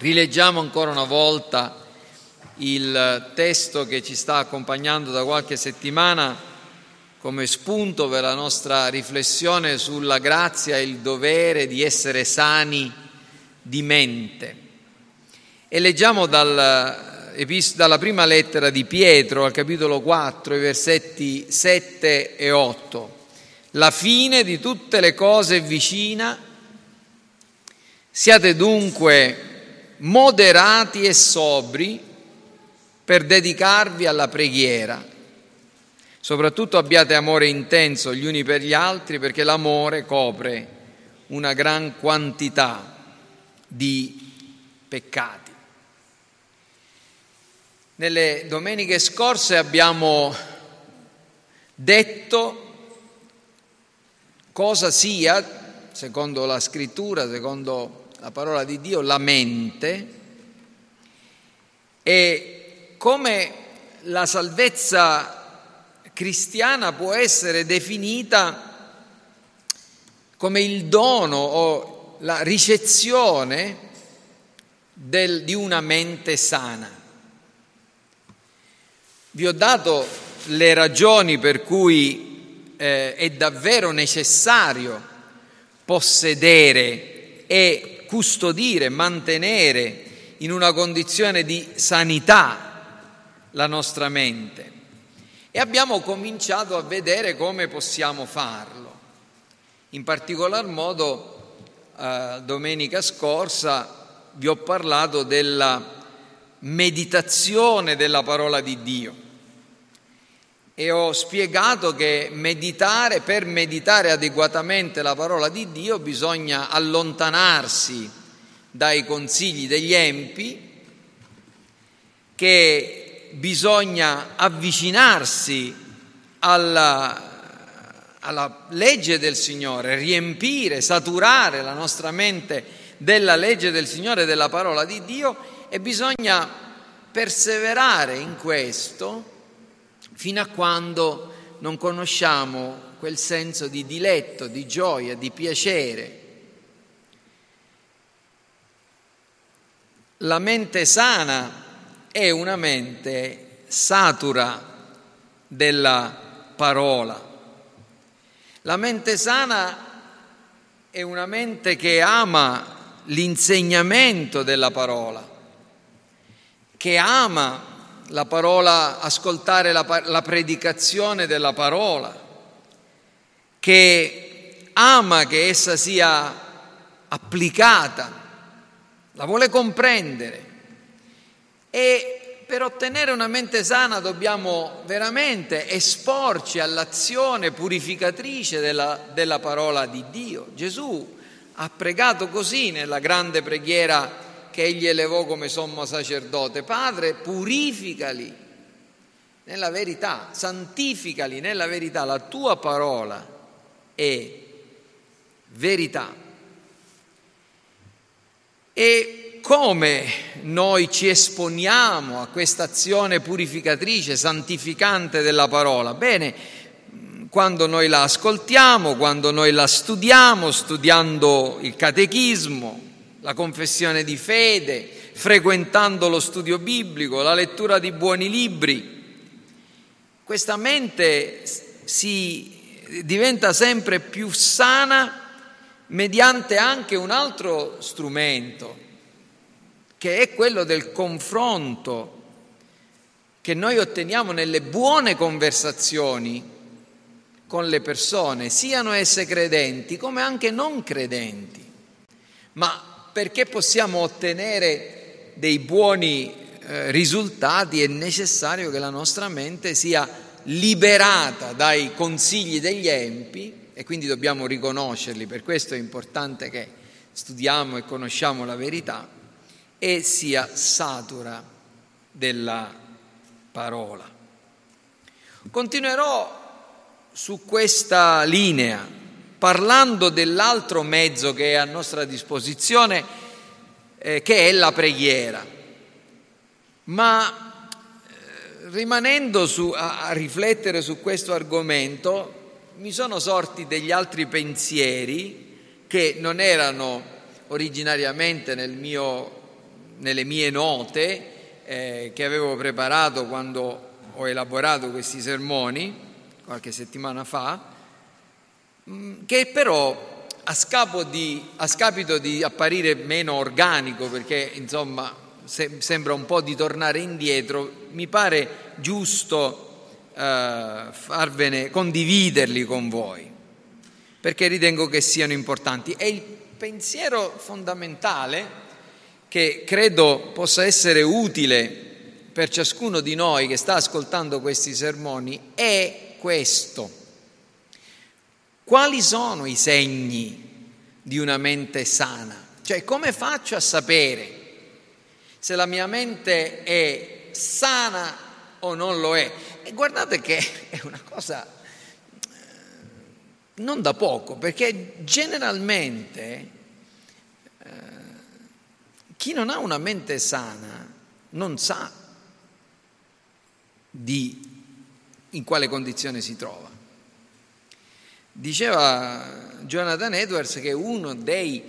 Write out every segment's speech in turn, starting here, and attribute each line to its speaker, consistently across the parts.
Speaker 1: Rileggiamo ancora una volta il testo che ci sta accompagnando da qualche settimana come spunto per la nostra riflessione sulla grazia e il dovere di essere sani di mente. E leggiamo dal, dalla prima lettera di Pietro al capitolo 4, i versetti 7 e 8. La fine di tutte le cose è vicina, siate dunque moderati e sobri per dedicarvi alla preghiera. Soprattutto abbiate amore intenso gli uni per gli altri perché l'amore copre una gran quantità di peccati. Nelle domeniche scorse abbiamo detto cosa sia, secondo la scrittura, secondo la parola di Dio, la mente e come la salvezza cristiana può essere definita come il dono o la ricezione del, di una mente sana. Vi ho dato le ragioni per cui eh, è davvero necessario possedere e custodire, mantenere in una condizione di sanità la nostra mente. E abbiamo cominciato a vedere come possiamo farlo. In particolar modo, eh, domenica scorsa vi ho parlato della meditazione della parola di Dio e ho spiegato che meditare, per meditare adeguatamente la parola di Dio bisogna allontanarsi dai consigli degli empi, che bisogna avvicinarsi alla, alla legge del Signore, riempire, saturare la nostra mente della legge del Signore, della parola di Dio e bisogna perseverare in questo fino a quando non conosciamo quel senso di diletto, di gioia, di piacere. La mente sana è una mente satura della parola. La mente sana è una mente che ama l'insegnamento della parola, che ama la parola, ascoltare la, la predicazione della parola, che ama che essa sia applicata, la vuole comprendere. E per ottenere una mente sana dobbiamo veramente esporci all'azione purificatrice della, della parola di Dio. Gesù ha pregato così nella grande preghiera che egli elevò come sommo sacerdote. Padre, purificali nella verità, santificali nella verità, la tua parola è verità. E come noi ci esponiamo a questa azione purificatrice, santificante della parola? Bene, quando noi la ascoltiamo, quando noi la studiamo, studiando il catechismo, la confessione di fede, frequentando lo studio biblico, la lettura di buoni libri. Questa mente si diventa sempre più sana mediante anche un altro strumento, che è quello del confronto che noi otteniamo nelle buone conversazioni con le persone, siano esse credenti come anche non credenti. Ma perché possiamo ottenere dei buoni eh, risultati è necessario che la nostra mente sia liberata dai consigli degli empi e quindi dobbiamo riconoscerli, per questo è importante che studiamo e conosciamo la verità e sia satura della parola. Continuerò su questa linea parlando dell'altro mezzo che è a nostra disposizione, eh, che è la preghiera. Ma eh, rimanendo su, a, a riflettere su questo argomento, mi sono sorti degli altri pensieri che non erano originariamente nel mio nelle mie note eh, che avevo preparato quando ho elaborato questi sermoni, qualche settimana fa, che però a, di, a scapito di apparire meno organico, perché insomma se, sembra un po' di tornare indietro, mi pare giusto eh, farvene, condividerli con voi, perché ritengo che siano importanti. E il pensiero fondamentale che credo possa essere utile per ciascuno di noi che sta ascoltando questi sermoni è questo. Quali sono i segni di una mente sana? Cioè come faccio a sapere se la mia mente è sana o non lo è? E guardate che è una cosa eh, non da poco, perché generalmente chi non ha una mente sana non sa di in quale condizione si trova. Diceva Jonathan Edwards che uno dei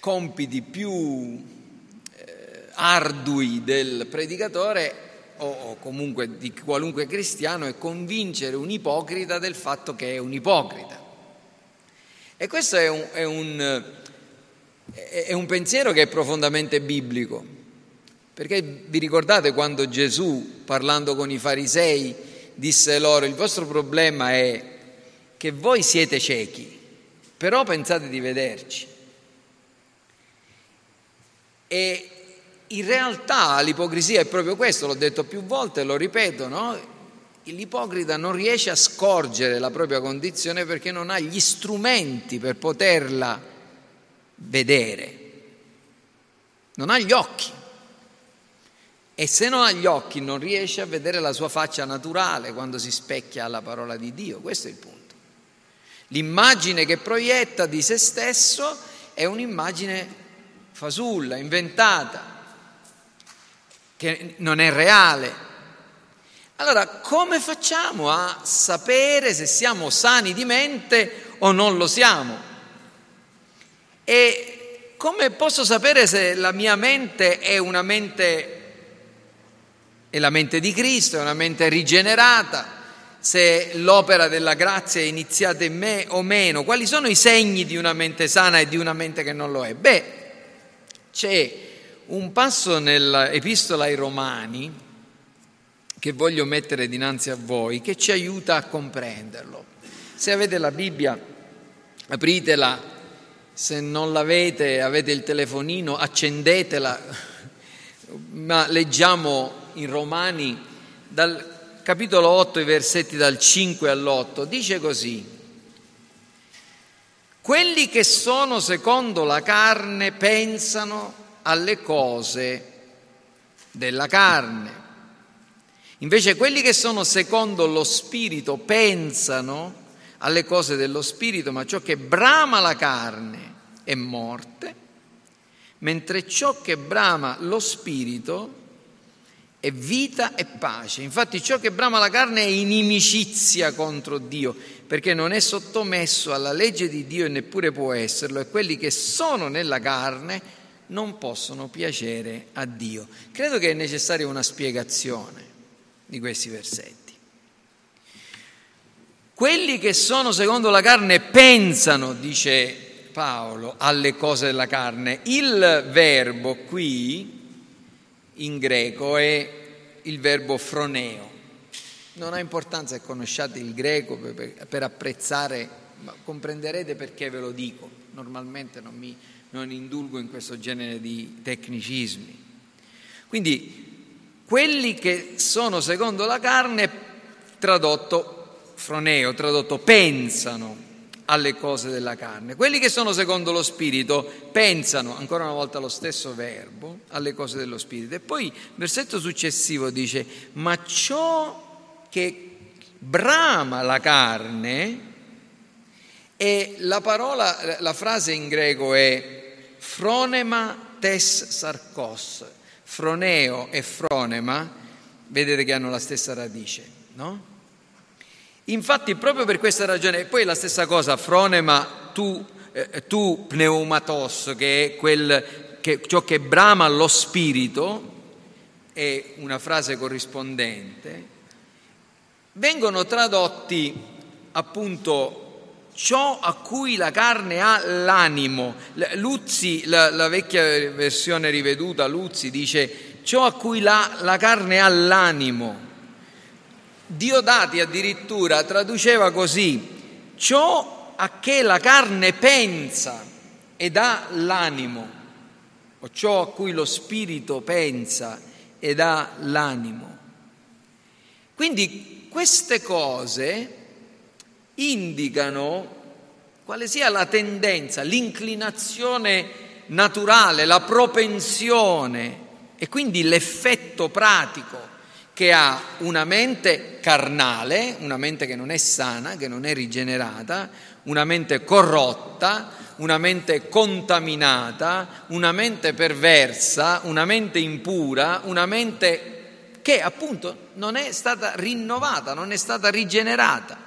Speaker 1: compiti più eh, ardui del predicatore o comunque di qualunque cristiano è convincere un ipocrita del fatto che è un ipocrita. E questo è un, è un è un pensiero che è profondamente biblico, perché vi ricordate quando Gesù, parlando con i farisei, disse loro il vostro problema è che voi siete ciechi, però pensate di vederci. E in realtà l'ipocrisia è proprio questo, l'ho detto più volte, lo ripeto, no? L'ipocrita non riesce a scorgere la propria condizione perché non ha gli strumenti per poterla vedere, non ha gli occhi. E se non ha gli occhi non riesce a vedere la sua faccia naturale quando si specchia alla parola di Dio. Questo è il punto. L'immagine che proietta di se stesso è un'immagine fasulla, inventata, che non è reale. Allora, come facciamo a sapere se siamo sani di mente o non lo siamo? E come posso sapere se la mia mente è una mente, è la mente di Cristo, è una mente rigenerata, se l'opera della grazia è iniziata in me o meno? Quali sono i segni di una mente sana e di una mente che non lo è? Beh, c'è un passo nell'epistola ai Romani che voglio mettere dinanzi a voi che ci aiuta a comprenderlo. Se avete la Bibbia, apritela se non l'avete, avete il telefonino, accendetela, ma leggiamo in Romani dal capitolo 8, i versetti dal 5 all'8, dice così, quelli che sono secondo la carne pensano alle cose della carne, invece quelli che sono secondo lo spirito pensano alle cose dello spirito, ma ciò che brama la carne è morte, mentre ciò che brama lo spirito è vita e pace. Infatti ciò che brama la carne è inimicizia contro Dio, perché non è sottomesso alla legge di Dio e neppure può esserlo, e quelli che sono nella carne non possono piacere a Dio. Credo che è necessaria una spiegazione di questi versetti. Quelli che sono secondo la carne pensano, dice Paolo alle cose della carne. Il verbo qui in greco è il verbo froneo. Non ha importanza che conosciate il greco per, per apprezzare, ma comprenderete perché ve lo dico. Normalmente non mi non indulgo in questo genere di tecnicismi. Quindi quelli che sono secondo la carne, tradotto froneo, tradotto pensano alle cose della carne. Quelli che sono secondo lo Spirito pensano, ancora una volta lo stesso verbo, alle cose dello Spirito. E poi il versetto successivo dice, ma ciò che brama la carne, e la parola, la frase in greco è fronema tes sarkos, froneo e fronema, vedete che hanno la stessa radice, no? Infatti proprio per questa ragione, poi la stessa cosa, fronema tu, eh, tu pneumatos, che è quel che, ciò che brama lo spirito è una frase corrispondente, vengono tradotti appunto ciò a cui la carne ha l'animo. Luzzi, la, la vecchia versione riveduta, Luzzi dice ciò a cui la, la carne ha l'animo. Diodati addirittura traduceva così, ciò a che la carne pensa ed ha l'animo, o ciò a cui lo spirito pensa ed ha l'animo. Quindi queste cose indicano quale sia la tendenza, l'inclinazione naturale, la propensione e quindi l'effetto pratico che ha una mente carnale, una mente che non è sana, che non è rigenerata, una mente corrotta, una mente contaminata, una mente perversa, una mente impura, una mente che appunto non è stata rinnovata, non è stata rigenerata.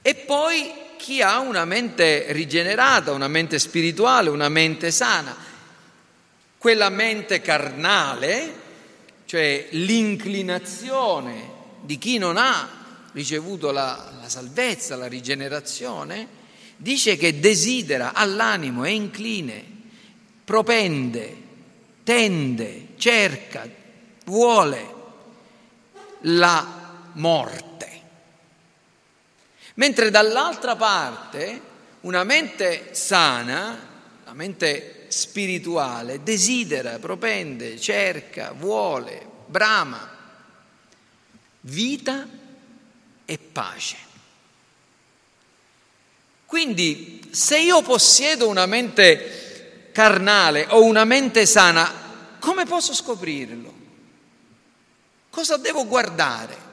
Speaker 1: E poi chi ha una mente rigenerata, una mente spirituale, una mente sana, quella mente carnale, cioè l'inclinazione di chi non ha ricevuto la, la salvezza, la rigenerazione, dice che desidera all'animo, è incline, propende, tende, cerca, vuole la morte. Mentre dall'altra parte una mente sana, la mente spirituale, desidera, propende, cerca, vuole, brama vita e pace. Quindi se io possiedo una mente carnale o una mente sana, come posso scoprirlo? Cosa devo guardare?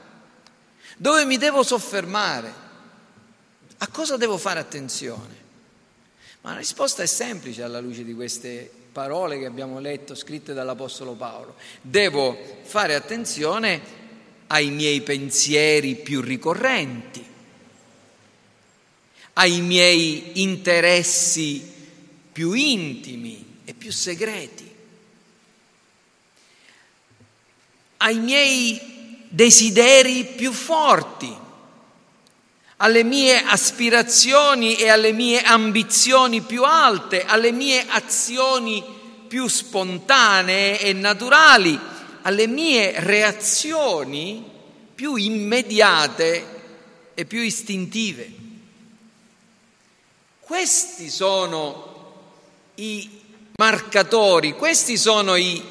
Speaker 1: Dove mi devo soffermare? A cosa devo fare attenzione? Ma la risposta è semplice alla luce di queste parole che abbiamo letto, scritte dall'Apostolo Paolo. Devo fare attenzione ai miei pensieri più ricorrenti, ai miei interessi più intimi e più segreti, ai miei desideri più forti alle mie aspirazioni e alle mie ambizioni più alte, alle mie azioni più spontanee e naturali, alle mie reazioni più immediate e più istintive. Questi sono i marcatori, questi sono i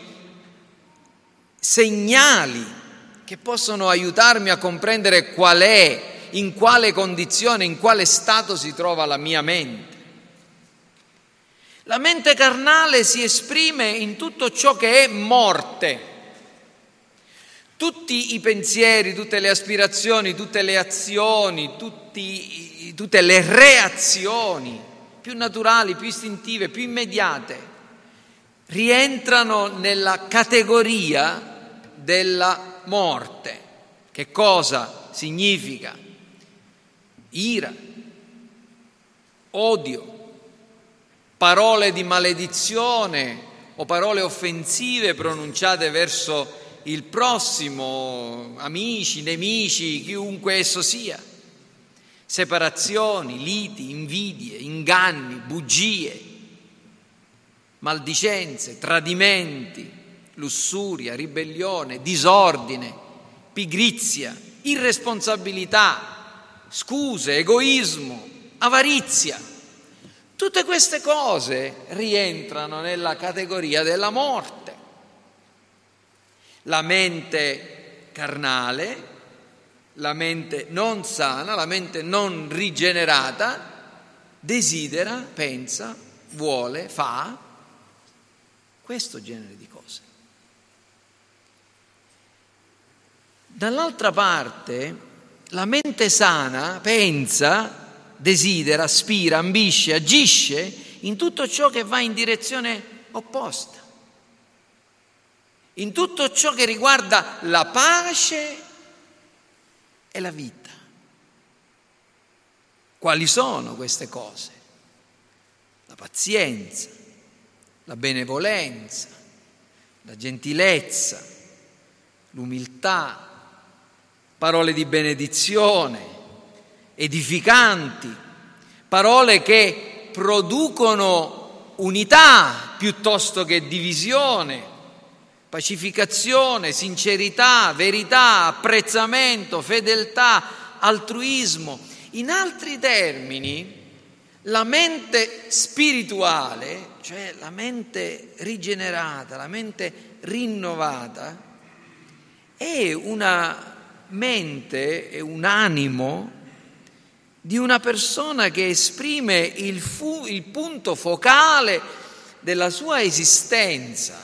Speaker 1: segnali che possono aiutarmi a comprendere qual è in quale condizione, in quale stato si trova la mia mente. La mente carnale si esprime in tutto ciò che è morte. Tutti i pensieri, tutte le aspirazioni, tutte le azioni, tutti, tutte le reazioni più naturali, più istintive, più immediate, rientrano nella categoria della morte. Che cosa significa? Ira, odio, parole di maledizione o parole offensive pronunciate verso il prossimo, amici, nemici, chiunque esso sia, separazioni, liti, invidie, inganni, bugie, maldicenze, tradimenti, lussuria, ribellione, disordine, pigrizia, irresponsabilità, scuse, egoismo, avarizia. Tutte queste cose rientrano nella categoria della morte. La mente carnale, la mente non sana, la mente non rigenerata, desidera, pensa, vuole, fa questo genere di cose. Dall'altra parte, la mente sana pensa, desidera, aspira, ambisce, agisce in tutto ciò che va in direzione opposta, in tutto ciò che riguarda la pace e la vita. Quali sono queste cose? La pazienza, la benevolenza, la gentilezza, l'umiltà, parole di benedizione, edificanti, parole che producono unità piuttosto che divisione, pacificazione, sincerità, verità, apprezzamento, fedeltà, altruismo. In altri termini, la mente spirituale, cioè la mente rigenerata, la mente rinnovata, è una mente e un animo di una persona che esprime il, fu, il punto focale della sua esistenza,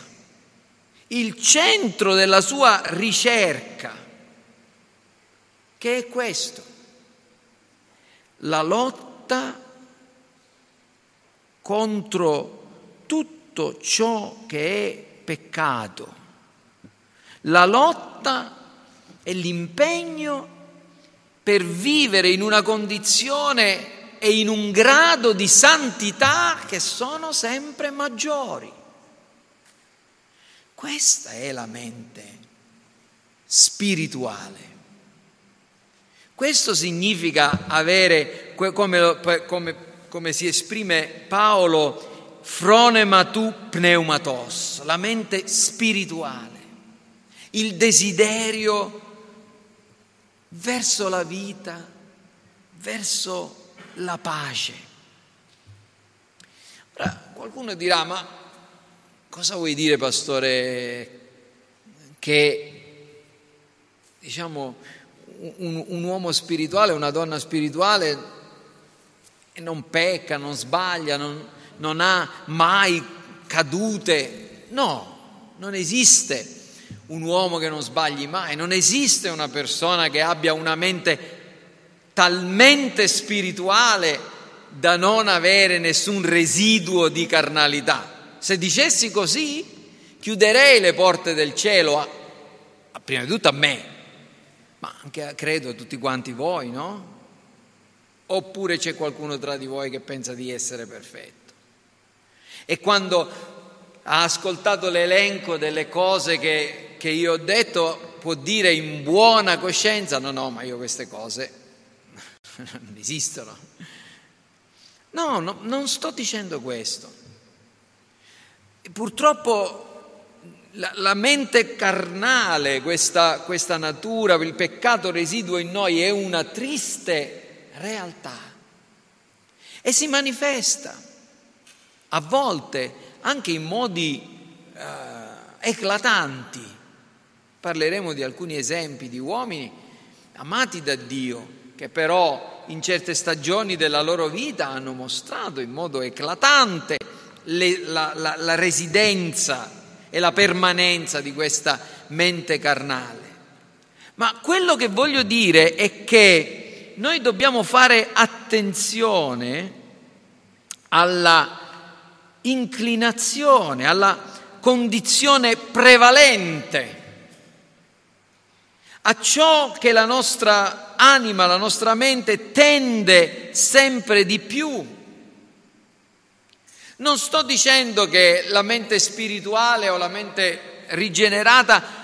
Speaker 1: il centro della sua ricerca, che è questo, la lotta contro tutto ciò che è peccato, la lotta è l'impegno per vivere in una condizione e in un grado di santità che sono sempre maggiori. Questa è la mente spirituale. Questo significa avere, come, come, come si esprime Paolo, fronema tu pneumatos, la mente spirituale, il desiderio verso la vita, verso la pace. Ora, qualcuno dirà, ma cosa vuoi dire, pastore, che diciamo un, un uomo spirituale, una donna spirituale non pecca, non sbaglia, non, non ha mai cadute? No, non esiste un uomo che non sbagli mai, non esiste una persona che abbia una mente talmente spirituale da non avere nessun residuo di carnalità. Se dicessi così, chiuderei le porte del cielo, a, a prima di tutto a me, ma anche credo a tutti quanti voi, no? Oppure c'è qualcuno tra di voi che pensa di essere perfetto. E quando ha ascoltato l'elenco delle cose che che io ho detto può dire in buona coscienza, no, no, ma io queste cose non esistono. No, no non sto dicendo questo. Purtroppo la, la mente carnale, questa, questa natura, il peccato residuo in noi è una triste realtà e si manifesta a volte anche in modi uh, eclatanti Parleremo di alcuni esempi di uomini amati da Dio, che però in certe stagioni della loro vita hanno mostrato in modo eclatante le, la, la, la residenza e la permanenza di questa mente carnale. Ma quello che voglio dire è che noi dobbiamo fare attenzione alla inclinazione, alla condizione prevalente a ciò che la nostra anima, la nostra mente tende sempre di più. Non sto dicendo che la mente spirituale o la mente rigenerata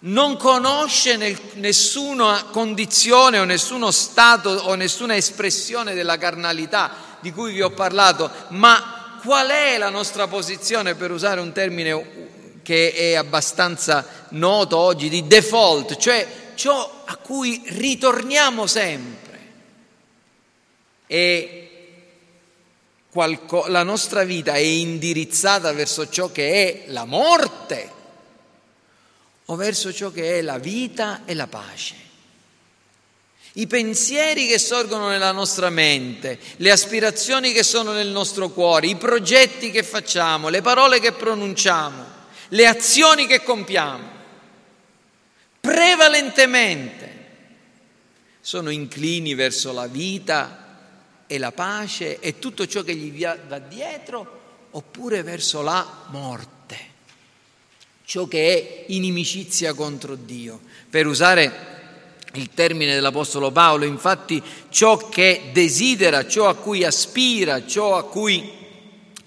Speaker 1: non conosce nel, nessuna condizione o nessuno stato o nessuna espressione della carnalità di cui vi ho parlato, ma qual è la nostra posizione, per usare un termine che è abbastanza noto oggi di default, cioè ciò a cui ritorniamo sempre. E qualco, la nostra vita è indirizzata verso ciò che è la morte o verso ciò che è la vita e la pace. I pensieri che sorgono nella nostra mente, le aspirazioni che sono nel nostro cuore, i progetti che facciamo, le parole che pronunciamo, le azioni che compiamo, prevalentemente sono inclini verso la vita e la pace e tutto ciò che gli va dietro, oppure verso la morte, ciò che è inimicizia contro Dio. Per usare il termine dell'Apostolo Paolo, infatti ciò che desidera, ciò a cui aspira, ciò a cui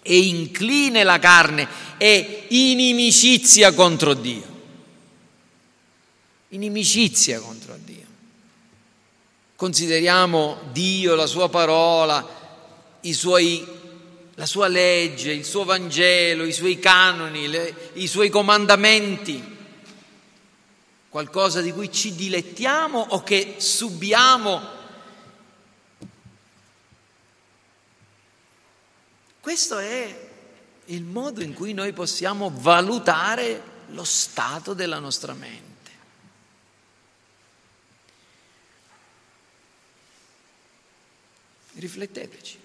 Speaker 1: è incline la carne, è inimicizia contro Dio. Inimicizia contro Dio. Consideriamo Dio, la sua parola, suoi, la sua legge, il suo Vangelo, i suoi canoni, le, i suoi comandamenti, qualcosa di cui ci dilettiamo o che subiamo Questo è il modo in cui noi possiamo valutare lo stato della nostra mente. Rifletteteci.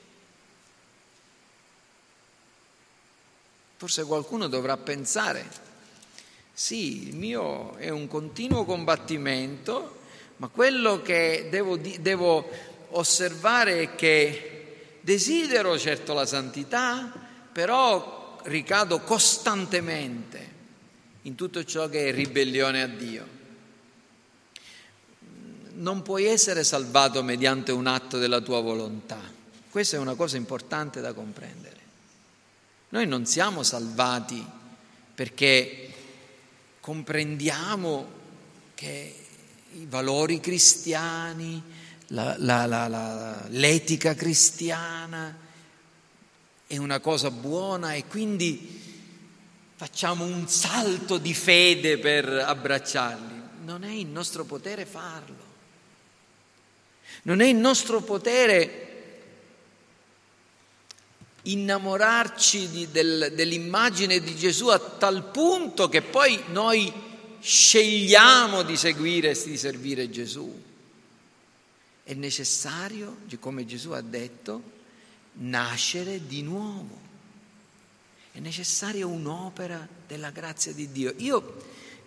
Speaker 1: Forse qualcuno dovrà pensare, sì, il mio è un continuo combattimento, ma quello che devo, devo osservare è che Desidero certo la santità, però ricado costantemente in tutto ciò che è ribellione a Dio. Non puoi essere salvato mediante un atto della tua volontà. Questa è una cosa importante da comprendere. Noi non siamo salvati perché comprendiamo che i valori cristiani, la, la, la, l'etica cristiana è una cosa buona e quindi facciamo un salto di fede per abbracciarli. Non è il nostro potere farlo. Non è il nostro potere innamorarci di, del, dell'immagine di Gesù a tal punto che poi noi scegliamo di seguire e di servire Gesù. È necessario, come Gesù ha detto, nascere di nuovo. È necessaria un'opera della grazia di Dio. Io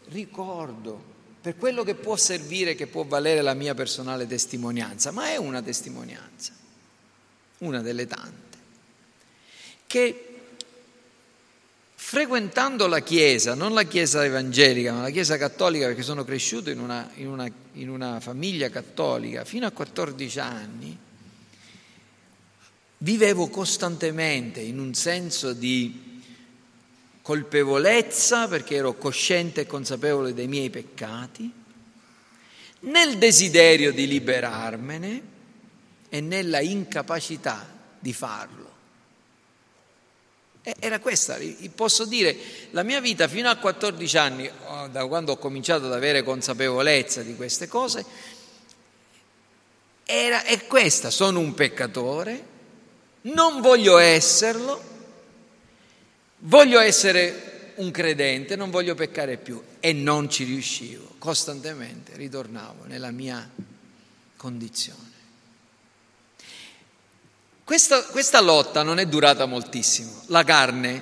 Speaker 1: ricordo, per quello che può servire, che può valere la mia personale testimonianza, ma è una testimonianza, una delle tante, che frequentando la Chiesa, non la Chiesa evangelica, ma la Chiesa cattolica, perché sono cresciuto in una, in una, in una famiglia cattolica, fino a 14 anni, vivevo costantemente in un senso di colpevolezza, perché ero cosciente e consapevole dei miei peccati, nel desiderio di liberarmene e nella incapacità di farlo. Era questa, posso dire, la mia vita fino a 14 anni, oh, da quando ho cominciato ad avere consapevolezza di queste cose, era, è questa, sono un peccatore, non voglio esserlo, voglio essere un credente, non voglio peccare più e non ci riuscivo, costantemente ritornavo nella mia condizione. Questa, questa lotta non è durata moltissimo. La carne,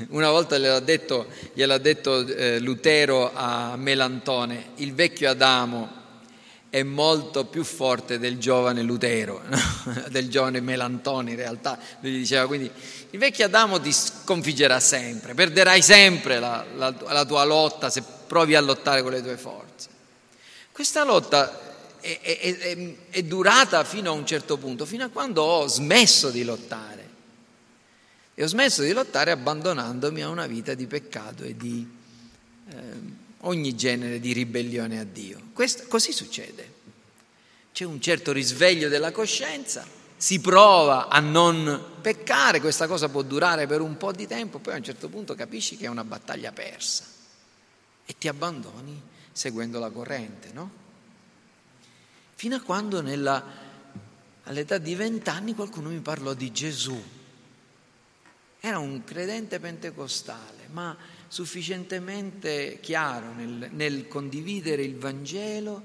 Speaker 1: una volta gliel'ha detto, gliel'ha detto eh, Lutero a Melantone, il vecchio Adamo è molto più forte del giovane Lutero, no? del giovane Melantone in realtà. Lui diceva quindi il vecchio Adamo ti sconfiggerà sempre, perderai sempre la, la, la tua lotta se provi a lottare con le tue forze. Questa lotta è, è, è, durata fino a un certo punto, fino a quando ho smesso di lottare. E ho smesso di lottare abbandonandomi a una vita di peccato e di eh, ogni genere di ribellione a Dio. Questo, così succede. C'è un certo risveglio della coscienza, si prova a non peccare, questa cosa può durare per un po' di tempo, poi a un certo punto capisci che è una battaglia persa e ti abbandoni seguendo la corrente, no? Fino a quando nella, all'età di vent'anni qualcuno mi parlò di Gesù. Era un credente pentecostale, ma sufficientemente chiaro nel, nel condividere il Vangelo,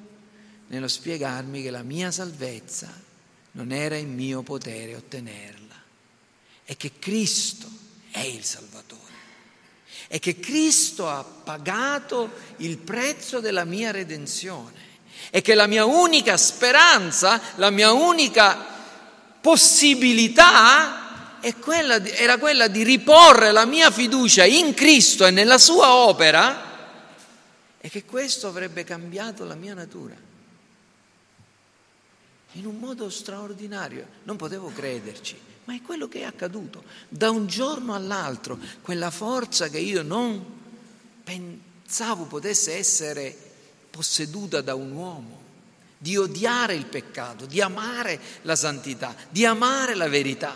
Speaker 1: nello spiegarmi che la mia salvezza non era in mio potere ottenerla e che Cristo è il Salvatore e che Cristo ha pagato il prezzo della mia redenzione e che la mia unica speranza, la mia unica possibilità quella di, era quella di riporre la mia fiducia in Cristo e nella sua opera e che questo avrebbe cambiato la mia natura. In un modo straordinario, non potevo crederci, ma è quello che è accaduto. Da un giorno all'altro, quella forza che io non pensavo potesse essere posseduta da un uomo, di odiare il peccato, di amare la santità, di amare la verità.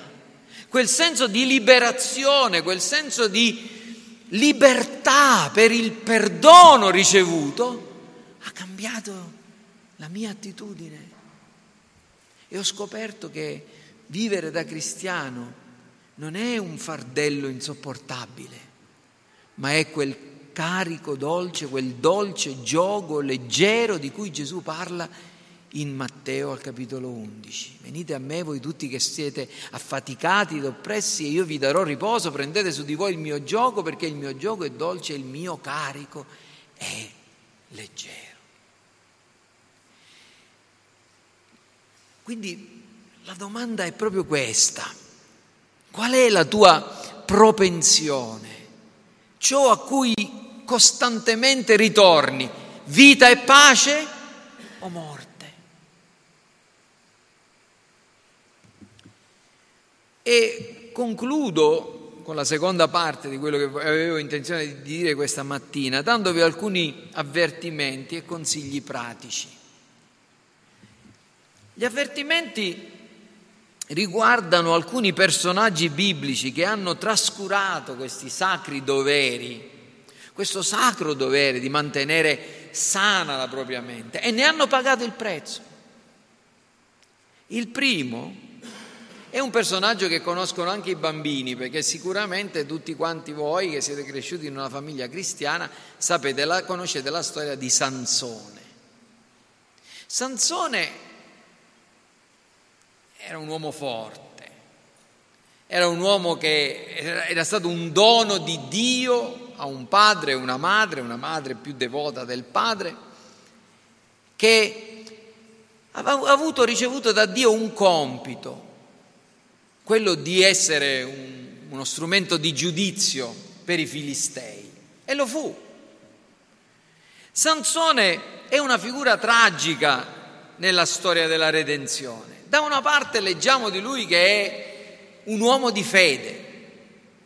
Speaker 1: Quel senso di liberazione, quel senso di libertà per il perdono ricevuto ha cambiato la mia attitudine. E ho scoperto che vivere da cristiano non è un fardello insopportabile, ma è quel carico dolce, quel dolce gioco leggero di cui Gesù parla in Matteo al capitolo 11. Venite a me voi tutti che siete affaticati ed oppressi e io vi darò riposo, prendete su di voi il mio gioco perché il mio gioco è dolce e il mio carico è leggero. Quindi la domanda è proprio questa. Qual è la tua propensione? Ciò a cui costantemente ritorni, vita e pace o morte? E concludo con la seconda parte di quello che avevo intenzione di dire questa mattina, dandovi alcuni avvertimenti e consigli pratici. Gli avvertimenti riguardano alcuni personaggi biblici che hanno trascurato questi sacri doveri, questo sacro dovere di mantenere sana la propria mente e ne hanno pagato il prezzo. Il primo è un personaggio che conoscono anche i bambini, perché sicuramente tutti quanti voi che siete cresciuti in una famiglia cristiana sapete, la, conoscete la storia di Sansone. Sansone era un uomo forte, era un uomo che era stato un dono di Dio a un padre una madre, una madre più devota del padre, che aveva avuto, ricevuto da Dio un compito, quello di essere un, uno strumento di giudizio per i filistei. E lo fu. Sansone è una figura tragica nella storia della redenzione. Da una parte leggiamo di lui che è un uomo di fede.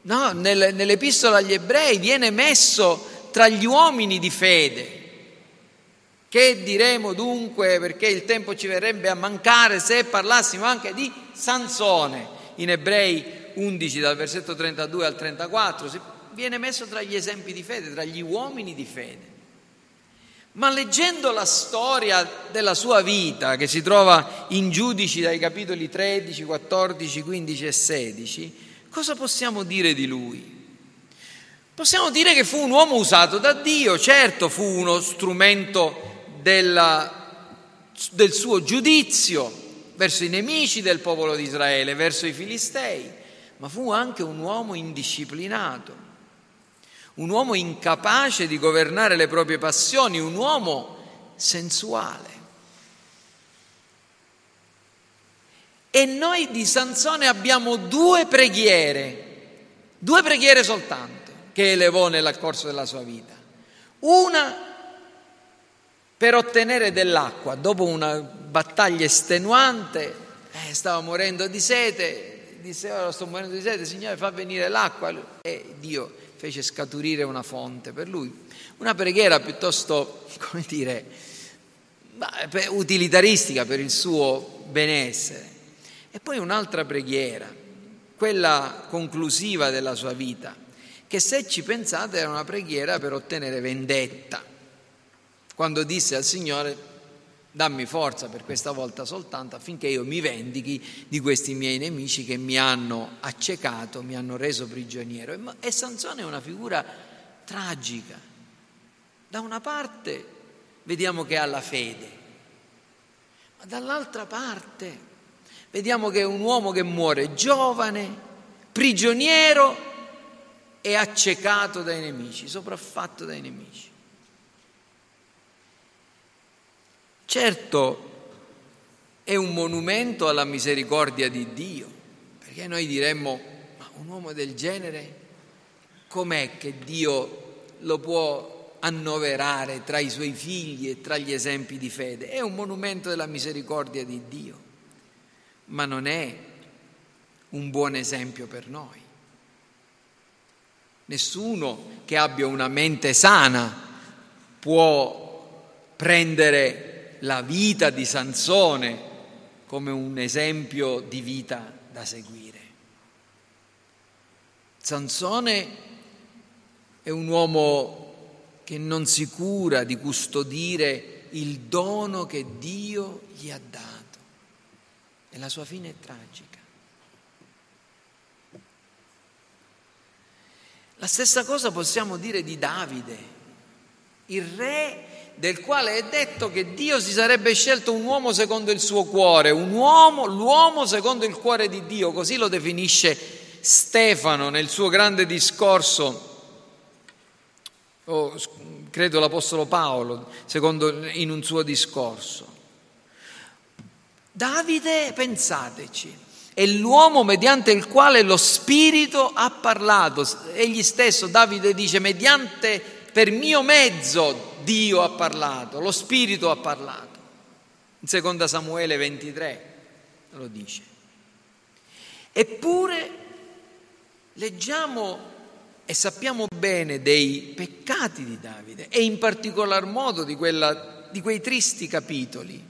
Speaker 1: No, nel, nell'epistola agli ebrei viene messo tra gli uomini di fede. Che diremo dunque, perché il tempo ci verrebbe a mancare se parlassimo anche di Sansone. In Ebrei 11 dal versetto 32 al 34 viene messo tra gli esempi di fede, tra gli uomini di fede. Ma leggendo la storia della sua vita, che si trova in giudici dai capitoli 13, 14, 15 e 16, cosa possiamo dire di lui? Possiamo dire che fu un uomo usato da Dio, certo fu uno strumento della, del suo giudizio verso i nemici del popolo di Israele, verso i filistei, ma fu anche un uomo indisciplinato un uomo incapace di governare le proprie passioni, un uomo sensuale. E noi di Sansone abbiamo due preghiere, due preghiere soltanto, che elevò nel corso della sua vita. Una per ottenere dell'acqua, dopo una battaglia estenuante, eh, stava morendo di sete, disse ora sto morendo di sete, Signore fa venire l'acqua e Dio fece scaturire una fonte per lui. Una preghiera piuttosto, come dire, utilitaristica per il suo benessere. E poi un'altra preghiera, quella conclusiva della sua vita, che se ci pensate era una preghiera per ottenere vendetta. Quando disse al Signore dammi forza per questa volta soltanto affinché io mi vendichi di questi miei nemici che mi hanno accecato, mi hanno reso prigioniero. E Sansone è una figura tragica. Da una parte vediamo che ha la fede, ma dall'altra parte vediamo che è un uomo che muore giovane, prigioniero e accecato dai nemici, sopraffatto dai nemici. Certo è un monumento alla misericordia di Dio, perché noi diremmo, ma un uomo del genere, com'è che Dio lo può annoverare tra i suoi figli e tra gli esempi di fede? È un monumento della misericordia di Dio, ma non è un buon esempio per noi. Nessuno che abbia una mente sana può prendere la vita di Sansone come un esempio di vita da seguire. Sansone è un uomo che non si cura di custodire il dono che Dio gli ha dato e la sua fine è tragica. La stessa cosa possiamo dire di Davide, il re del quale è detto che Dio si sarebbe scelto un uomo secondo il suo cuore, un uomo, l'uomo secondo il cuore di Dio, così lo definisce Stefano nel suo grande discorso o credo l'Apostolo Paolo, secondo, in un suo discorso. Davide, pensateci, è l'uomo mediante il quale lo Spirito ha parlato. Egli stesso, Davide dice, mediante, per mio mezzo Dio ha parlato, lo Spirito ha parlato. In seconda Samuele 23 lo dice. Eppure leggiamo e sappiamo bene dei peccati di Davide e in particolar modo di, quella, di quei tristi capitoli.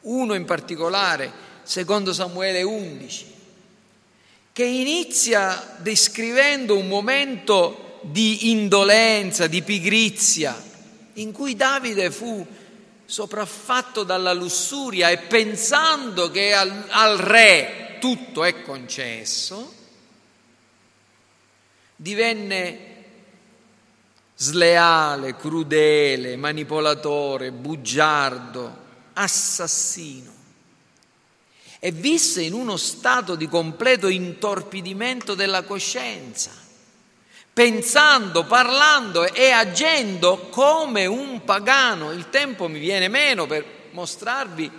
Speaker 1: Uno in particolare, secondo Samuele 11, che inizia descrivendo un momento di indolenza, di pigrizia, in cui Davide fu sopraffatto dalla lussuria e pensando che al, al re tutto è concesso, divenne sleale, crudele, manipolatore, bugiardo, assassino e visse in uno stato di completo intorpidimento della coscienza, pensando, parlando e agendo come un pagano. Il tempo mi viene meno per mostrarvi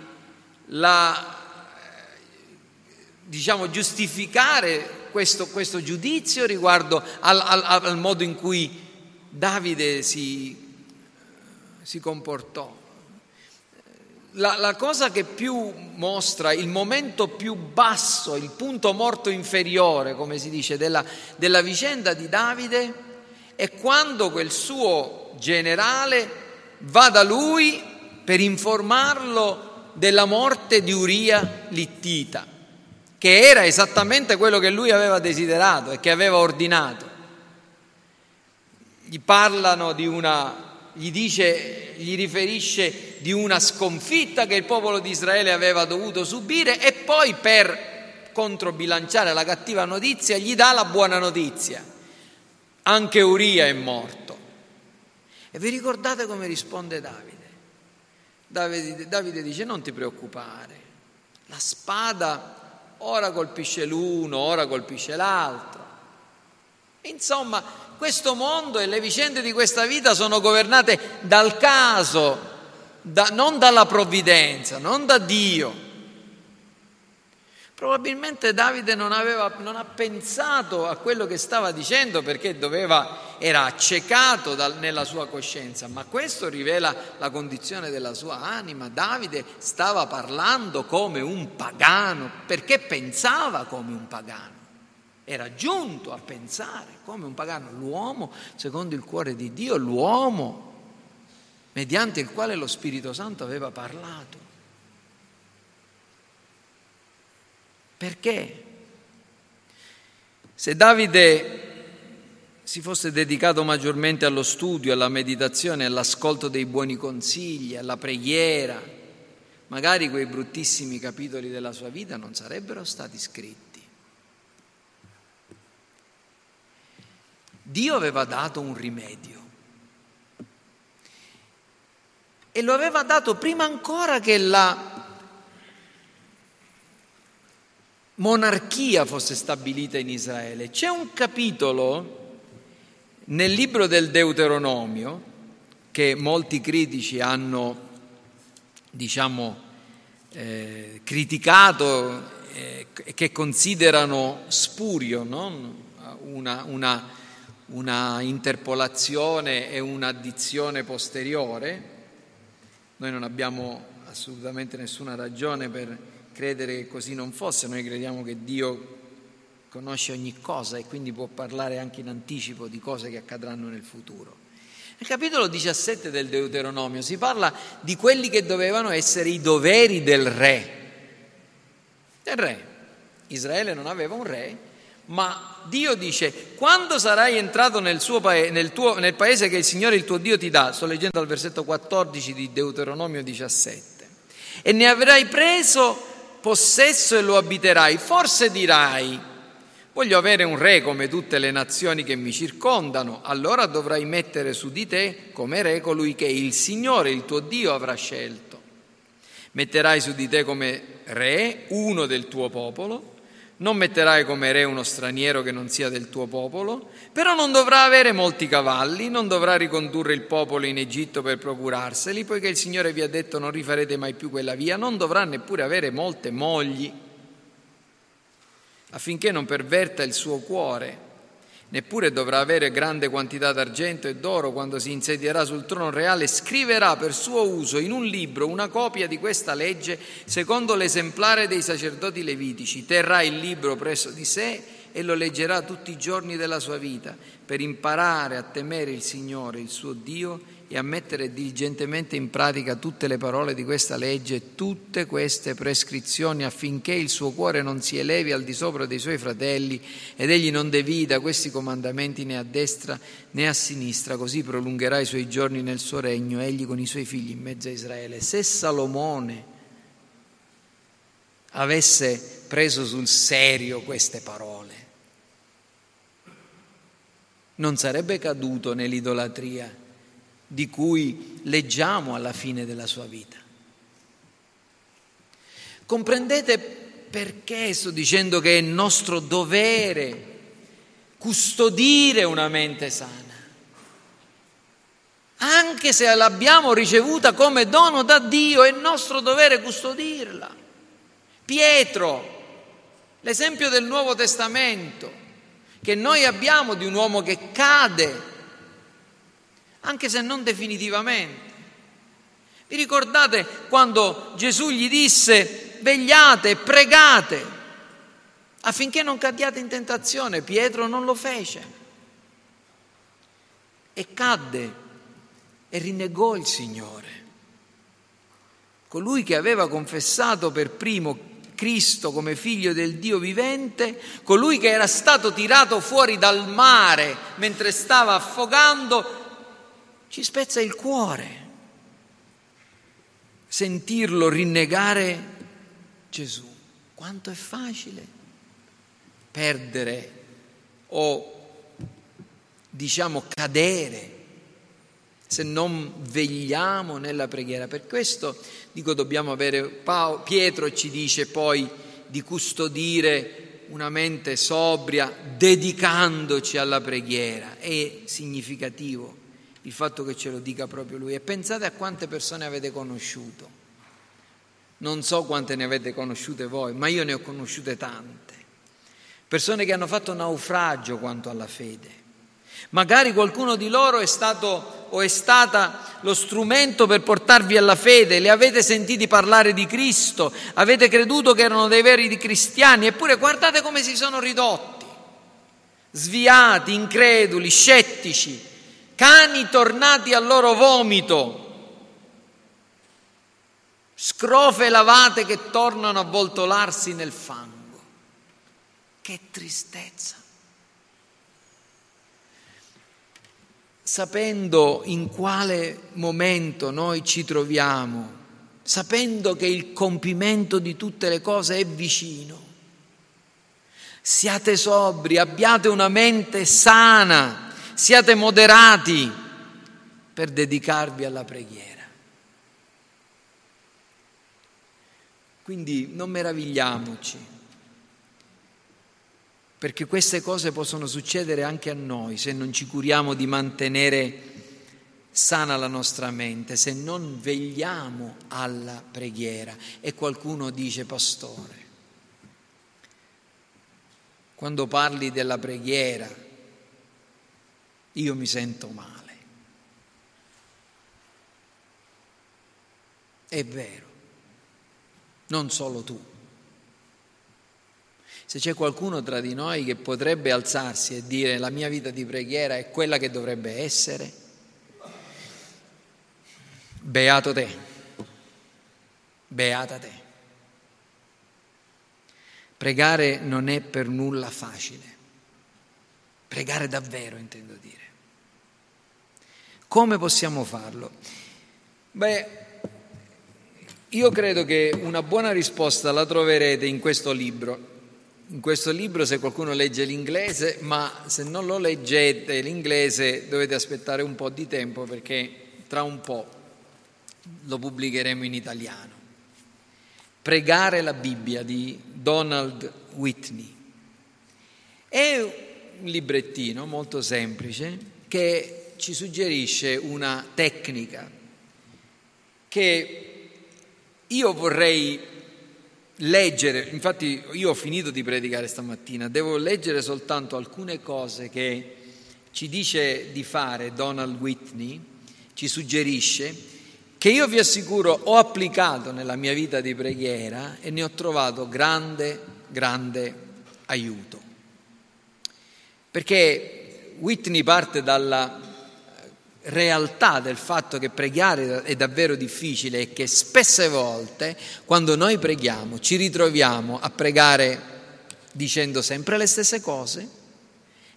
Speaker 1: la, diciamo, giustificare questo, questo giudizio riguardo al, al, al, modo in cui Davide si, si comportò. La, la, cosa che più mostra il momento più basso, il punto morto inferiore, come si dice, della, della vicenda di Davide, è quando quel suo generale va da lui per informarlo della morte di Uria Littita che era esattamente quello che lui aveva desiderato e che aveva ordinato. Gli parlano di una, gli dice, gli riferisce di una sconfitta che il popolo di Israele aveva dovuto subire e poi per controbilanciare la cattiva notizia gli dà la buona notizia. Anche Uria è morto. E vi ricordate come risponde Davide? Davide, Davide dice non ti preoccupare, la spada ora colpisce l'uno, ora colpisce l'altro. Insomma, questo mondo e le vicende di questa vita sono governate dal caso, da, non dalla provvidenza, non da Dio. Probabilmente Davide non, aveva, non, ha pensato a quello che stava dicendo perché doveva, era accecato dal, nella sua coscienza, ma questo rivela la condizione della sua anima. Davide stava parlando come un pagano perché pensava come un pagano. Era giunto a pensare come un pagano, l'uomo secondo il cuore di Dio, l'uomo mediante il quale lo Spirito Santo aveva parlato. Perché? Se Davide si fosse dedicato maggiormente allo studio, alla meditazione, all'ascolto dei buoni consigli, alla preghiera, magari quei bruttissimi capitoli della sua vita non sarebbero stati scritti. Dio aveva dato un rimedio e lo aveva dato prima ancora che la monarchia fosse stabilita in Israele. C'è un capitolo nel libro del Deuteronomio che molti critici hanno, diciamo, eh, criticato e eh, che considerano spurio, no? una, una, una interpolazione e un'addizione posteriore. Noi non abbiamo assolutamente nessuna ragione per credere che così non fosse, noi crediamo che Dio conosce ogni cosa e quindi può parlare anche in anticipo di cose che accadranno nel futuro. Nel capitolo 17 del Deuteronomio si parla di quelli che dovevano essere i doveri del re. Del re. Israele non aveva un re, ma Dio dice, quando sarai entrato nel, paese, nel, tuo, nel paese che il Signore il tuo Dio ti dà, sto leggendo al versetto 14 di Deuteronomio 17, e ne avrai preso possesso e lo abiterai, forse dirai, Voglio avere un re come tutte le nazioni che mi circondano, allora dovrai mettere su di te come re colui che il Signore, il tuo Dio, avrà scelto. Metterai su di te come re uno del tuo popolo, non metterai come re uno straniero che non sia del tuo popolo, però non dovrà avere molti cavalli, non dovrà ricondurre il popolo in Egitto per procurarseli, poiché il Signore vi ha detto non rifarete mai più quella via, non dovrà neppure avere molte mogli affinché non perverta il suo cuore. Neppure dovrà avere grande quantità d'argento e d'oro quando si insedierà sul trono reale, scriverà per suo uso in un libro una copia di questa legge secondo l'esemplare dei sacerdoti levitici. Terrà il libro presso di sé e lo leggerà tutti i giorni della sua vita per imparare a temere il Signore, il suo Dio, e a mettere diligentemente in pratica tutte le parole di questa legge tutte queste prescrizioni affinché il suo cuore non si elevi al di sopra dei suoi fratelli ed egli non devida questi comandamenti né a destra né a sinistra, così prolungherà i suoi giorni nel suo regno, egli con i suoi figli in mezzo a Israele. Se Salomone avesse preso sul serio queste parole, non sarebbe caduto nell'idolatria di cui leggiamo alla fine della sua vita. Comprendete perché sto dicendo che è nostro dovere custodire una mente sana? Anche se l'abbiamo ricevuta come dono da Dio, è nostro dovere custodirla. Pietro, l'esempio del Nuovo Testamento, che noi abbiamo di un uomo che cade anche se non definitivamente. Vi ricordate quando Gesù gli disse vegliate, pregate affinché non cadiate in tentazione? Pietro non lo fece e cadde e rinnegò il Signore. Colui che aveva confessato per primo Cristo come figlio del Dio vivente, colui che era stato tirato fuori dal mare mentre stava affogando, ci spezza il cuore sentirlo rinnegare Gesù. Quanto è facile perdere o diciamo cadere se non vegliamo nella preghiera. Per questo dico dobbiamo avere, Pietro ci dice poi di custodire una mente sobria dedicandoci alla preghiera. È significativo il fatto che ce lo dica proprio lui. E pensate a quante persone avete conosciuto. Non so quante ne avete conosciute voi, ma io ne ho conosciute tante. Persone che hanno fatto naufragio quanto alla fede. Magari qualcuno di loro è stato o è stata lo strumento per portarvi alla fede, le avete sentiti parlare di Cristo, avete creduto che erano dei veri cristiani, eppure guardate come si sono ridotti, sviati, increduli, scettici, cani tornati al loro vomito, scrofe lavate che tornano a voltolarsi nel fango. Che tristezza. Sapendo in quale momento noi ci troviamo, sapendo che il compimento di tutte le cose è vicino, siate sobri, abbiate una mente sana siate moderati per dedicarvi alla preghiera. Quindi non meravigliamoci, perché queste cose possono succedere anche a noi se non ci curiamo di mantenere sana la nostra mente, se non vegliamo alla preghiera. E qualcuno dice, pastore, quando parli della preghiera, io mi sento male. È vero, non solo tu, Se c'è qualcuno tra di noi che potrebbe alzarsi e dire la mia vita di preghiera è quella che dovrebbe essere, beato te, beata te. Pregare non è per nulla facile, pregare davvero intendo dire. Come possiamo farlo? Beh, io credo che una buona risposta la troverete in questo libro. In questo libro se qualcuno legge l'inglese, ma se non lo leggete l'inglese dovete aspettare un po' di tempo perché tra un po' lo pubblicheremo in italiano. Pregare la Bibbia di Donald Whitney. È un librettino molto semplice che ci suggerisce una tecnica che io vorrei leggere, infatti io ho finito di predicare stamattina, devo leggere soltanto alcune cose che ci dice di fare Donald Whitney, ci suggerisce, che io vi assicuro ho applicato nella mia vita di preghiera e ne ho trovato grande, grande aiuto. Perché Whitney parte dalla realtà del fatto che pregare è davvero difficile e che spesse volte quando noi preghiamo ci ritroviamo a pregare dicendo sempre le stesse cose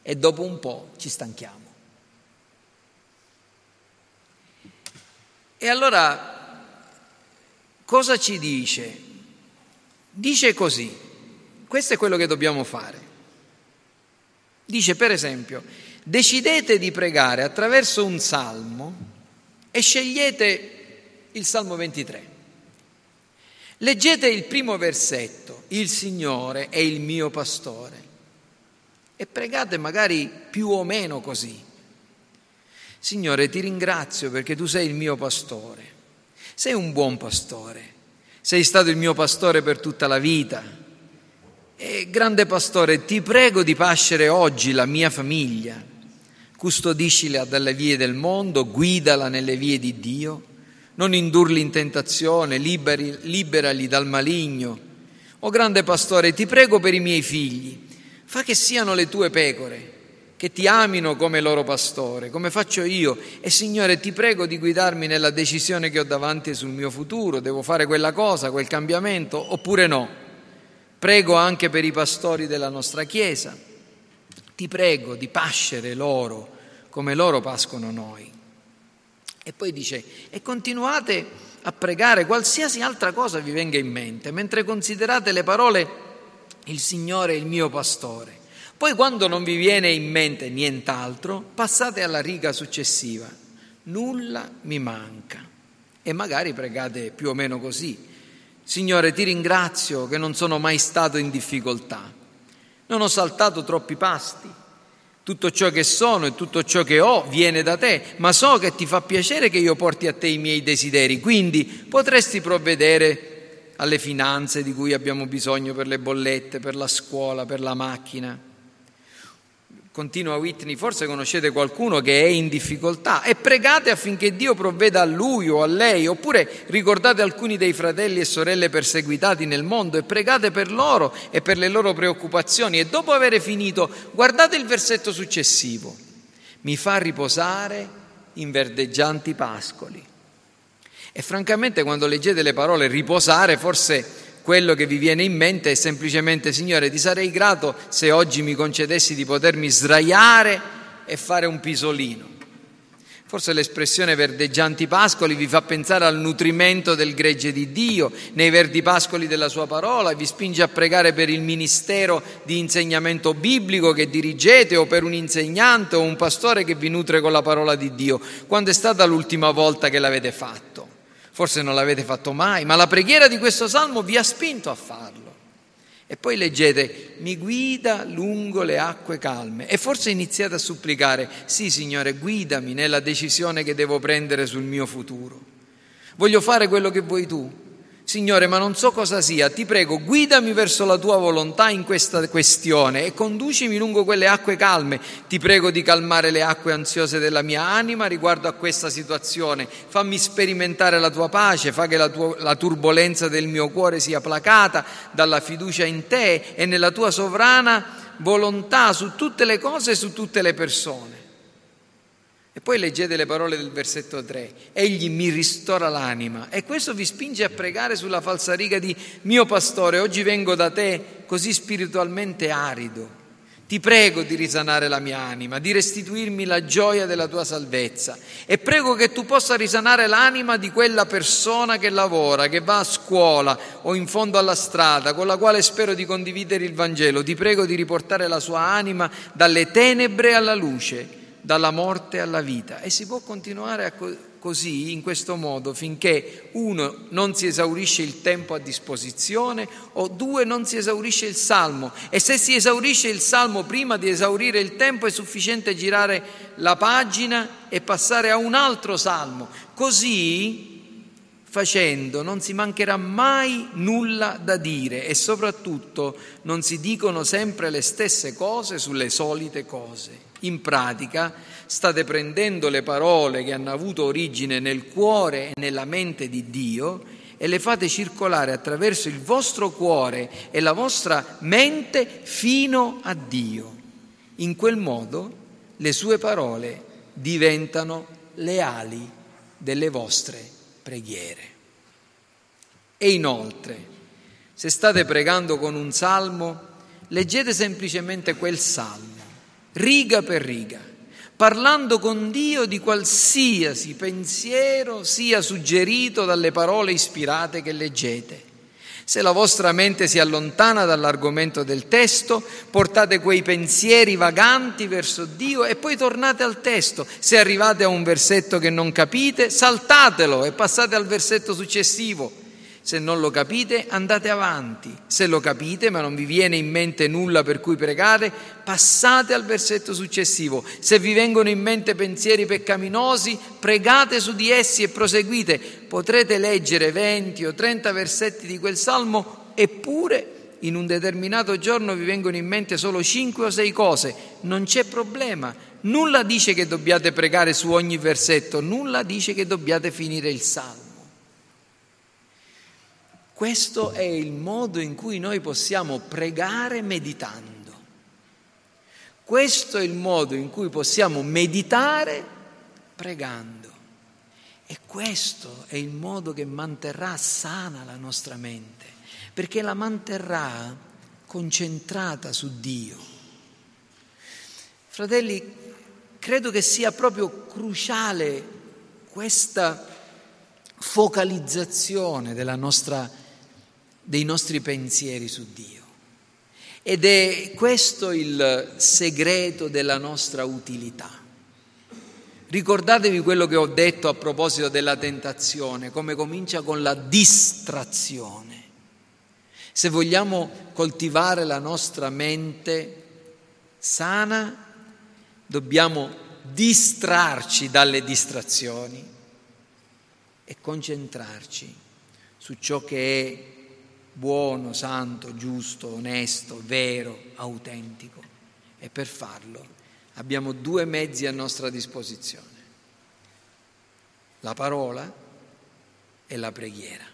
Speaker 1: e dopo un po' ci stanchiamo. E allora cosa ci dice? Dice così, questo è quello che dobbiamo fare. Dice per esempio, decidete di pregare attraverso un salmo e scegliete il Salmo 23. Leggete il primo versetto, il Signore è il mio pastore, e pregate magari più o meno così. Signore, ti ringrazio perché tu sei il mio pastore, sei un buon pastore, sei stato il mio pastore per tutta la vita. E grande pastore, ti prego di pascere oggi la mia famiglia custodiscila dalle vie del mondo, guidala nelle vie di Dio, non indurli in tentazione, liberi, liberali dal maligno. O grande pastore, ti prego per i miei figli, fa che siano le tue pecore, che ti amino come loro pastore, come faccio io. E Signore, ti prego di guidarmi nella decisione che ho davanti sul mio futuro, devo fare quella cosa, quel cambiamento, oppure no. Prego anche per i pastori della nostra Chiesa. Ti prego di pascere loro come loro pascono noi. E poi dice, e continuate a pregare qualsiasi altra cosa vi venga in mente, mentre considerate le parole, il Signore è il mio pastore. Poi quando non vi viene in mente nient'altro, passate alla riga successiva, nulla mi manca. E magari pregate più o meno così. Signore, ti ringrazio che non sono mai stato in difficoltà. Non ho saltato troppi pasti tutto ciò che sono e tutto ciò che ho viene da te, ma so che ti fa piacere che io porti a te i miei desideri, quindi potresti provvedere alle finanze di cui abbiamo bisogno per le bollette, per la scuola, per la macchina. Continua Whitney, forse conoscete qualcuno che è in difficoltà e pregate affinché Dio provveda a lui o a lei, oppure ricordate alcuni dei fratelli e sorelle perseguitati nel mondo e pregate per loro e per le loro preoccupazioni e dopo aver finito guardate il versetto successivo, mi fa riposare in verdeggianti pascoli. E francamente quando leggete le parole riposare forse quello che vi viene in mente è semplicemente, Signore, ti sarei grato se oggi mi concedessi di potermi sdraiare e fare un pisolino. Forse l'espressione verdeggianti pascoli vi fa pensare al nutrimento del gregge di Dio, nei verdi pascoli della sua parola, vi spinge a pregare per il ministero di insegnamento biblico che dirigete o per un insegnante o un pastore che vi nutre con la parola di Dio. Quando è stata l'ultima volta che l'avete fatto? Forse non l'avete fatto mai, ma la preghiera di questo salmo vi ha spinto a farlo. E poi leggete, mi guida lungo le acque calme. E forse iniziate a supplicare, sì Signore, guidami nella decisione che devo prendere sul mio futuro. Voglio fare quello che vuoi tu. Signore, ma non so cosa sia, ti prego, guidami verso la tua volontà in questa questione e conducimi lungo quelle acque calme. Ti prego di calmare le acque ansiose della mia anima riguardo a questa situazione. Fammi sperimentare la tua pace, fa che la, tua, la turbolenza del mio cuore sia placata dalla fiducia in te e nella tua sovrana volontà su tutte le cose e su tutte le persone. E poi leggete le parole del versetto 3. Egli mi ristora l'anima. E questo vi spinge a pregare sulla falsariga di mio pastore, oggi vengo da te così spiritualmente arido. Ti prego di risanare la mia anima, di restituirmi la gioia della tua salvezza e prego che tu possa risanare l'anima di quella persona che lavora, che va a scuola o in fondo alla strada, con la quale spero di condividere il Vangelo. Ti prego di riportare la sua anima dalle tenebre alla luce dalla morte alla vita e si può continuare co- così, in questo modo, finché uno non si esaurisce il tempo a disposizione o due non si esaurisce il salmo e se si esaurisce il salmo prima di esaurire il tempo è sufficiente girare la pagina e passare a un altro salmo. Così facendo non si mancherà mai nulla da dire e soprattutto non si dicono sempre le stesse cose sulle solite cose. In pratica state prendendo le parole che hanno avuto origine nel cuore e nella mente di Dio e le fate circolare attraverso il vostro cuore e la vostra mente fino a Dio. In quel modo le sue parole diventano le ali delle vostre preghiere. E inoltre, se state pregando con un salmo, leggete semplicemente quel salmo riga per riga, parlando con Dio di qualsiasi pensiero sia suggerito dalle parole ispirate che leggete. Se la vostra mente si allontana dall'argomento del testo, portate quei pensieri vaganti verso Dio e poi tornate al testo. Se arrivate a un versetto che non capite, saltatelo e passate al versetto successivo. Se non lo capite, andate avanti. Se lo capite, ma non vi viene in mente nulla per cui pregare, passate al versetto successivo. Se vi vengono in mente pensieri peccaminosi, pregate su di essi e proseguite. Potrete leggere 20 o 30 versetti di quel salmo, eppure in un determinato giorno vi vengono in mente solo 5 o 6 cose. Non c'è problema. Nulla dice che dobbiate pregare su ogni versetto, nulla dice che dobbiate finire il salmo. Questo è il modo in cui noi possiamo pregare meditando. Questo è il modo in cui possiamo meditare pregando. E questo è il modo che manterrà sana la nostra mente, perché la manterrà concentrata su Dio. Fratelli, credo che sia proprio cruciale questa focalizzazione della nostra dei nostri pensieri su Dio. Ed è questo il segreto della nostra utilità. Ricordatevi quello che ho detto a proposito della tentazione, come comincia con la distrazione. Se vogliamo coltivare la nostra mente sana, dobbiamo distrarci dalle distrazioni e concentrarci su ciò che è buono, santo, giusto, onesto, vero, autentico. E per farlo abbiamo due mezzi a nostra disposizione, la parola e la preghiera.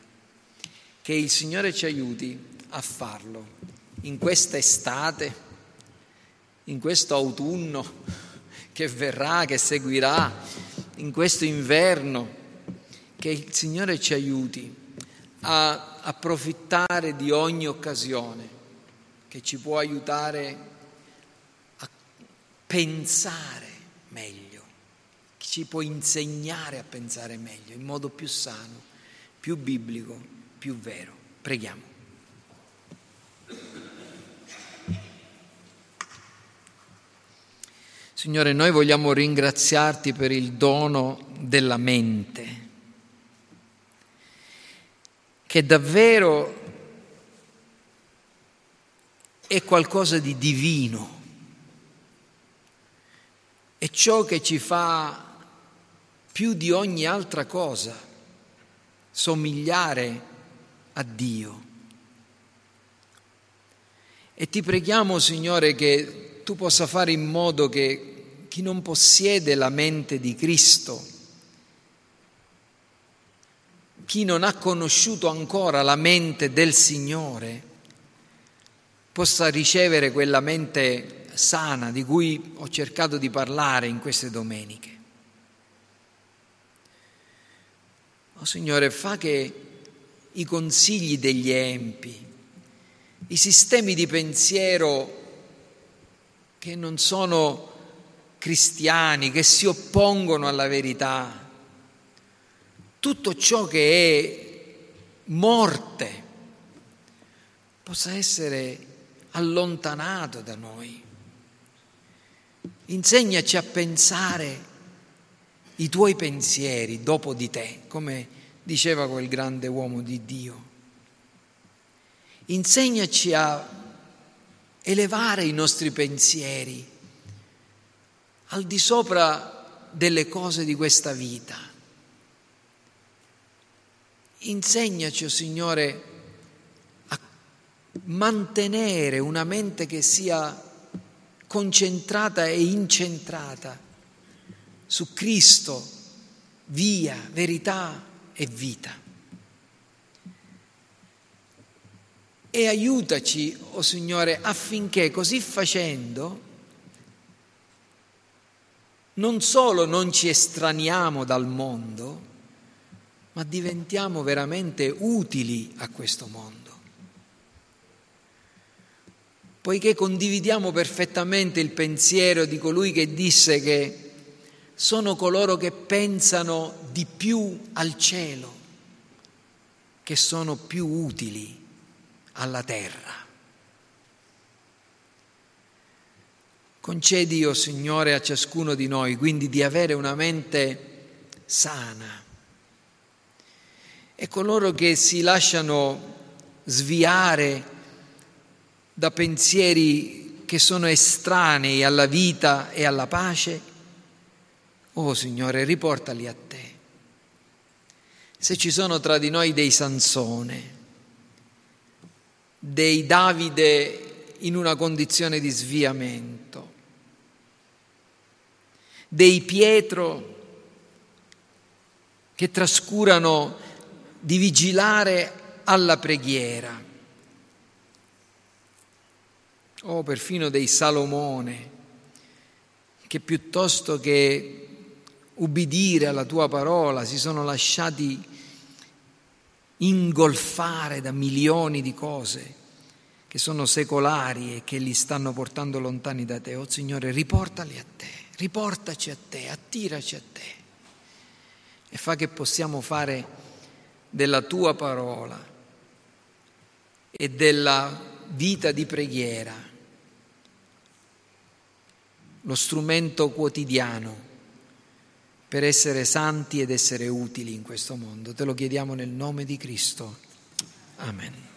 Speaker 1: Che il Signore ci aiuti a farlo in questa estate, in questo autunno che verrà, che seguirà, in questo inverno, che il Signore ci aiuti a approfittare di ogni occasione che ci può aiutare a pensare meglio, che ci può insegnare a pensare meglio, in modo più sano, più biblico, più vero. Preghiamo. Signore, noi vogliamo ringraziarti per il dono della mente che davvero è qualcosa di divino, è ciò che ci fa più di ogni altra cosa somigliare a Dio. E ti preghiamo, Signore, che tu possa fare in modo che chi non possiede la mente di Cristo, chi non ha conosciuto ancora la mente del Signore, possa ricevere quella mente sana di cui ho cercato di parlare in queste domeniche. Oh Signore, fa che i consigli degli empi, i sistemi di pensiero che non sono cristiani, che si oppongono alla verità, tutto ciò che è morte possa essere allontanato da noi. Insegnaci a pensare i tuoi pensieri dopo di te, come diceva quel grande uomo di Dio. Insegnaci a elevare i nostri pensieri al di sopra delle cose di questa vita Insegnaci, oh Signore, a mantenere una mente che sia concentrata e incentrata su Cristo, via, verità e vita. E aiutaci, oh Signore, affinché così facendo non solo non ci estraniamo dal mondo, ma diventiamo veramente utili a questo mondo. Poiché condividiamo perfettamente il pensiero di colui che disse che sono coloro che pensano di più al cielo, che sono più utili alla terra. Concedi, oh Signore, a ciascuno di noi quindi di avere una mente sana e coloro che si lasciano sviare da pensieri che sono estranei alla vita e alla pace, oh Signore, riportali a te. Se ci sono tra di noi dei Sansone, dei Davide in una condizione di sviamento, dei Pietro che trascurano di vigilare alla preghiera, o perfino dei Salomone, che piuttosto che ubbidire alla tua parola si sono lasciati ingolfare da milioni di cose che sono secolari e che li stanno portando lontani da te. Oh Signore, riportali a te, riportaci a te, attiraci a te e fa che possiamo fare della tua parola e della vita di preghiera, lo strumento quotidiano per essere santi ed essere utili in questo mondo. Te lo chiediamo nel nome di Cristo. Amen.